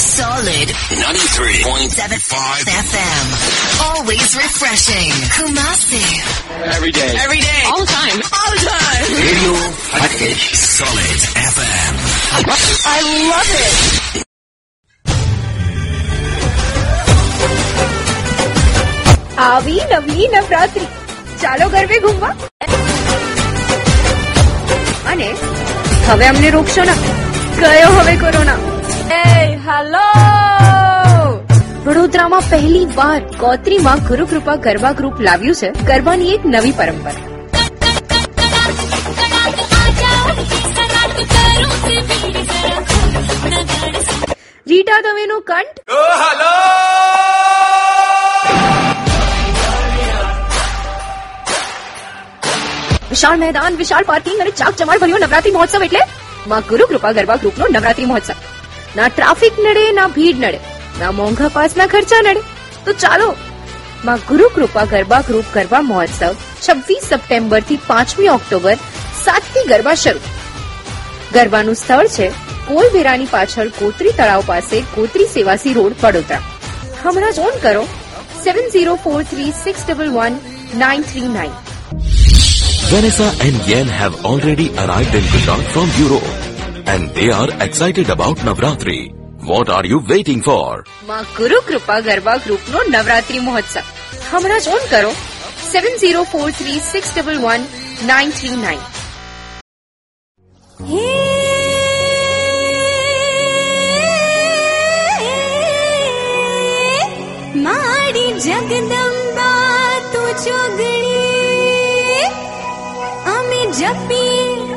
Solid 93.75 FM. Always refreshing. Kumasi. Every day. Every day. All the time. All the time. Radio Package. Solid FM. I love it. આવી નવી નવરાત્રી ચાલો ગરબે ઘૂમવા અને હવે અમને રોકશો ના ગયો હવે કોરોના. હેલો વડોદરામાં પહેલી વાર ગોત્રીમાં ગુરુ કૃપા ગરબા ગ્રુપ લાવ્યું છે. ગરબાની એક નવી પરંપરા. રીટા દવેનો કંઠ. વિશાળ મેદાન વિશાળ પાર્કિંગ અને ચાક ચમાડ ભર્યો નવરાત્રી મહોત્સવ એટલે માં ગુરુ કૃપા ગરબા ગ્રુપનો નવરાત્રી મહોત્સવ. ના ટ્રાફિક નડે, ના ભીડ નડે, ના મોંઘા પાસના ખર્ચા નડે. તો ચાલો, માં ગુરુ કૃપા ગરબા ગ્રુપ ગરબા મહોત્સવ છવ્વીસ સપ્ટેમ્બરથી પાંચમી ઓક્ટોબર સાતથી ગરબા શરૂ. ગરબાનું સ્થળ છે કોલવેરાની પાછળ કોતરી તળાવ પાસે કોતરી સેવાસી રોડ વડોદરા. હમણાં જ ફોન કરો seven zero four three six double one nine three nine Vanessa and Yen have already arrived in Gujarat from Europe and they are excited about Navratri. What are you waiting for? માં ગુરુ કૃપા ગરબા ગ્રુપનો નવરાત્રી મહોત્સવ હમણાં જ phone કરો seven zero four three six double one nine three nine મારી જગદંબા તું ચોગણી जपी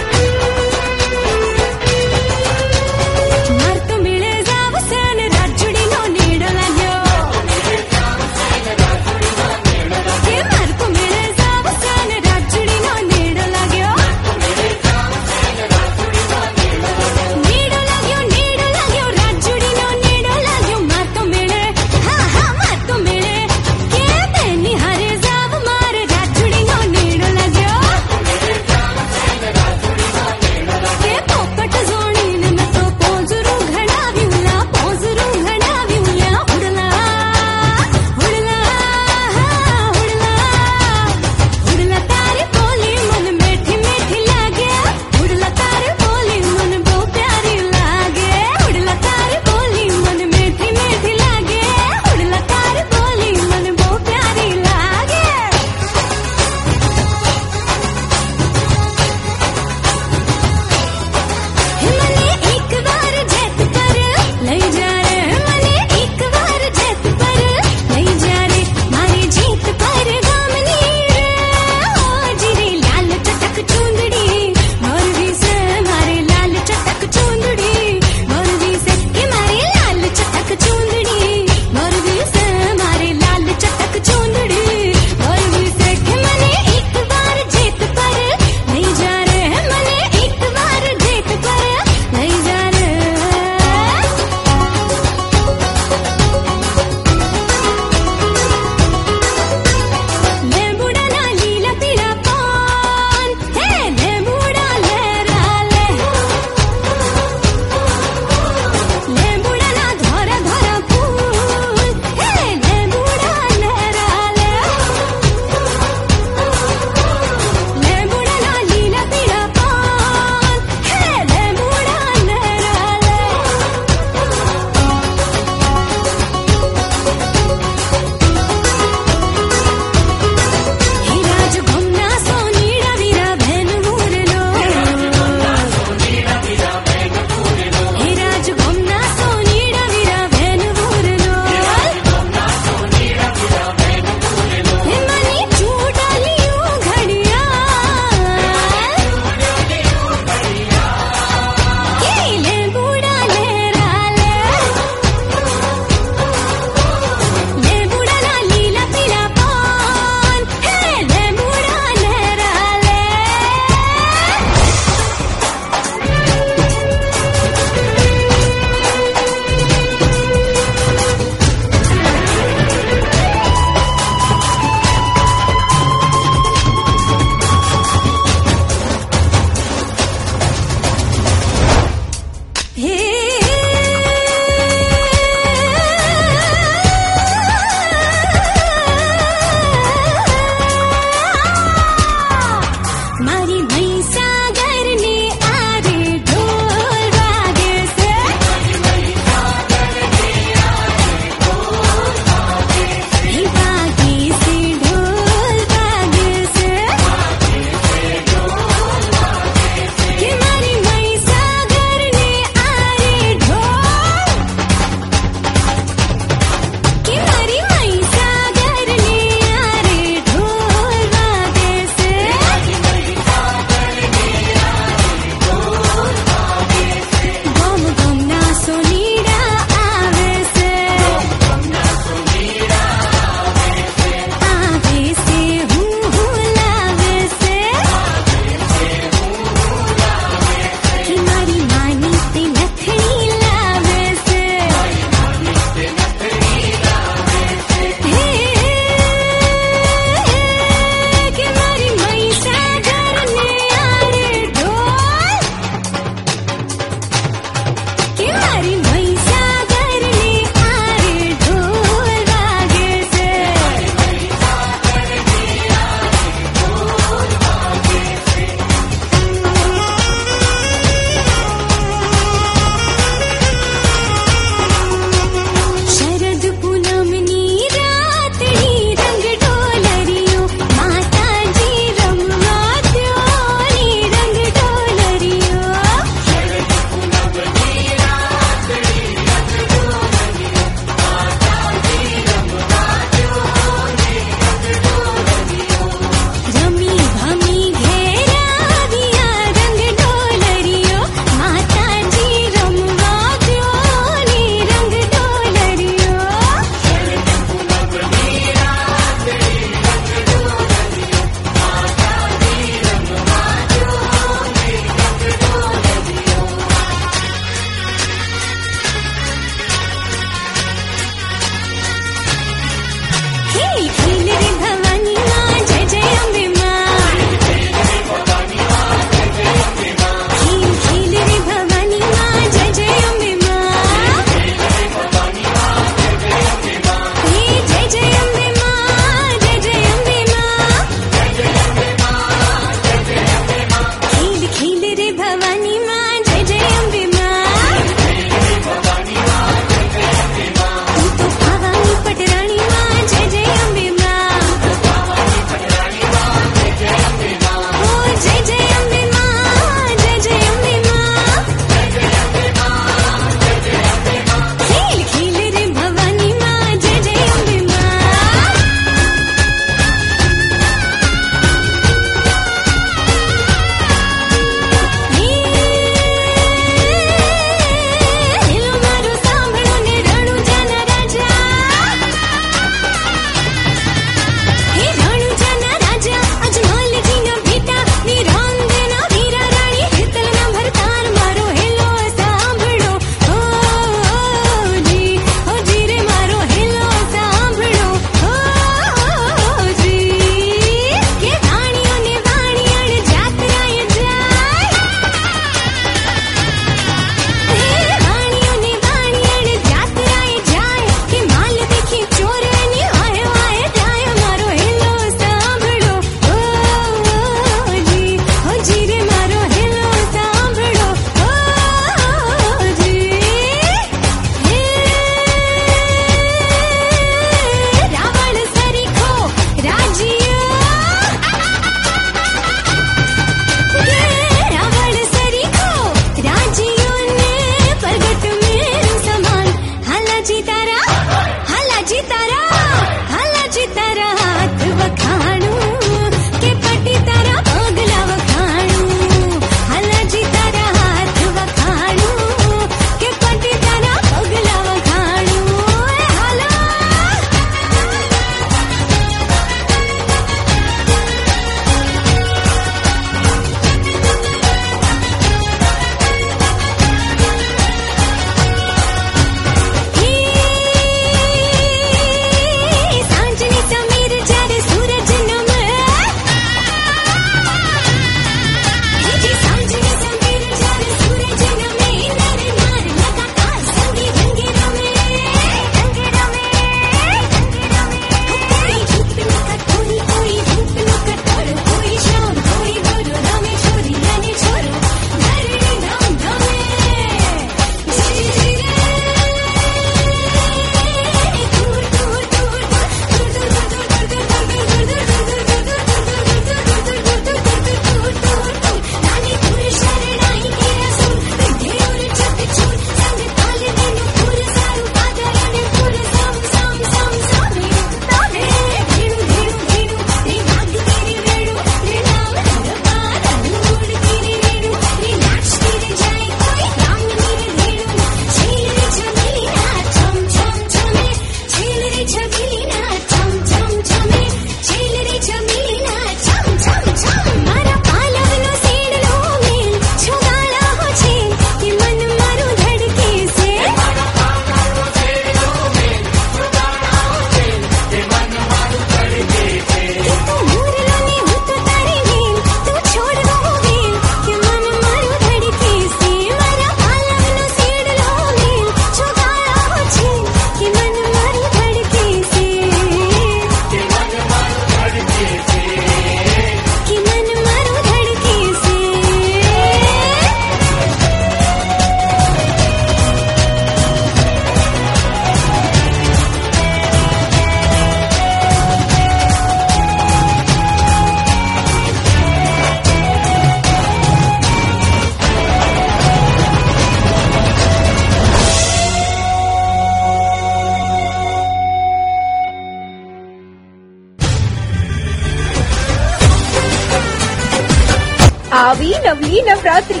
નવરાત્રી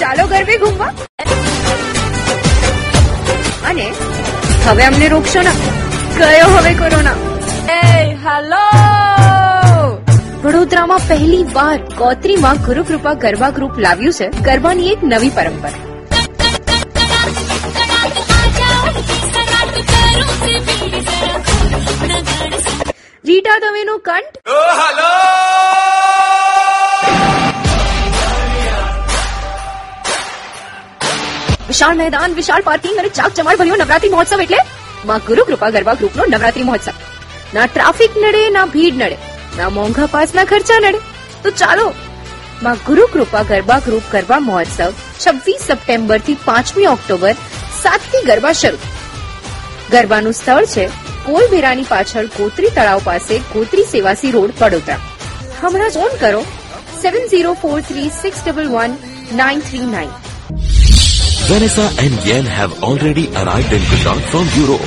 ચાલો ગરબે ઘૂમવા. અને હવે અમને રોકશો ના. ગયો હવે કોરોના. એ હેલો વડોદરામાં પહેલી વાર ગોત્રીમાં ગુરુકૃપા ગરબા ગ્રુપ લાવ્યું છે ગરબાની એક નવી પરંપરા. રીટા દવેનો કંઠ. વિશાળ મેદાન, વિશાળ પાર્કિંગ અને ચાક ચમાડ ભર્યો નવરાત્રી મહોત્સવ એટલે માં ગુરુ કૃપા ગરબા ગ્રુપનો નવરાત્રી મહોત્સવ. ના ટ્રાફિક નડે, ના ભીડ નડે, ના મોંઘા પાસના ખર્ચા નડે. તો ચાલો, માં ગુરુ કૃપા ગરબા ગ્રુપ ગરબા મહોત્સવ છવ્વીસ સપ્ટેમ્બરથી પાંચમી ઓક્ટોબર સાતથી ગરબા શરૂ. ગરબાનું સ્થળ છે કોલભેરાની પાછળ ગોત્રી તળાવ પાસે ગોત્રી સેવાસી રોડ વડોદરા. હમણાં ફોન કરો seven zero four three six double one nine three nine Vanessa and Yen have already arrived in Gujarat from Europe.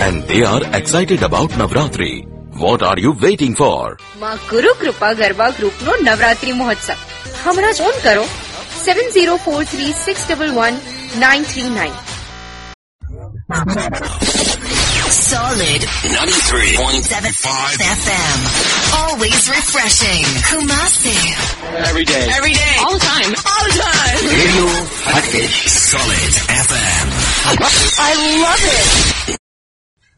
And they are excited about Navratri. What are you waiting for? માં ગુરુ કૃપા ગરબા ગ્રુપનો નવરાત્રી મહોત્સવ હમણાં phone કરો seven zero four three six double one nine three nine Solid 93.75 FM. Always refreshing. Kumasi. Every day. Every day. All the time. All the time. Radio Solid FM. I love it.